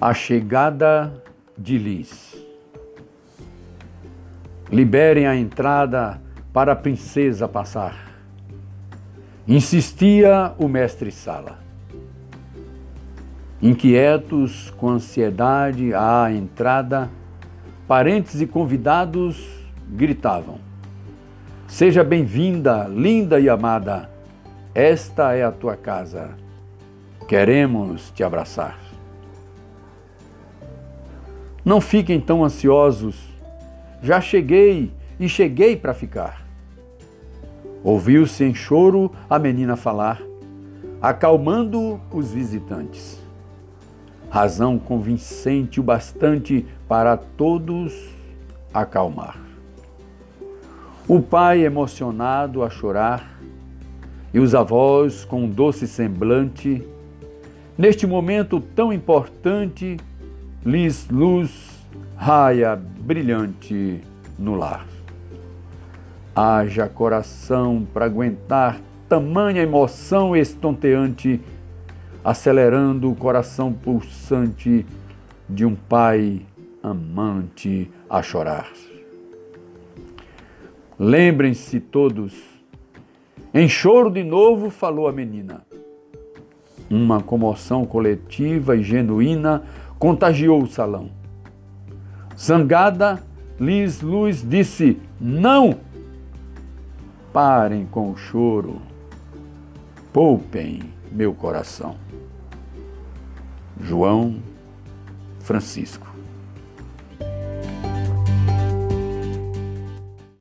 A chegada de Liz. Liberem a entrada para a princesa passar. Insistia o mestre Sala. Inquietos com ansiedade à entrada, parentes e convidados gritavam: Seja bem-vinda, linda e amada, esta é a tua casa. Queremos te abraçar. Não fiquem tão ansiosos. Já cheguei e cheguei para ficar. Ouviu-se em choro a menina falar, acalmando os visitantes. Razão convincente o bastante para todos acalmar. O pai emocionado a chorar e os avós com um doce semblante, neste momento tão importante, lhes luz raia brilhante no lar. Haja coração para aguentar tamanha emoção estonteante, acelerando o coração pulsante de um pai amante a chorar. Lembrem-se todos, em choro de novo falou a menina. Uma comoção coletiva e genuína contagiou o salão. Zangada, Liz Luz disse: Não! Parem com o choro, poupem meu coração. João Francisco.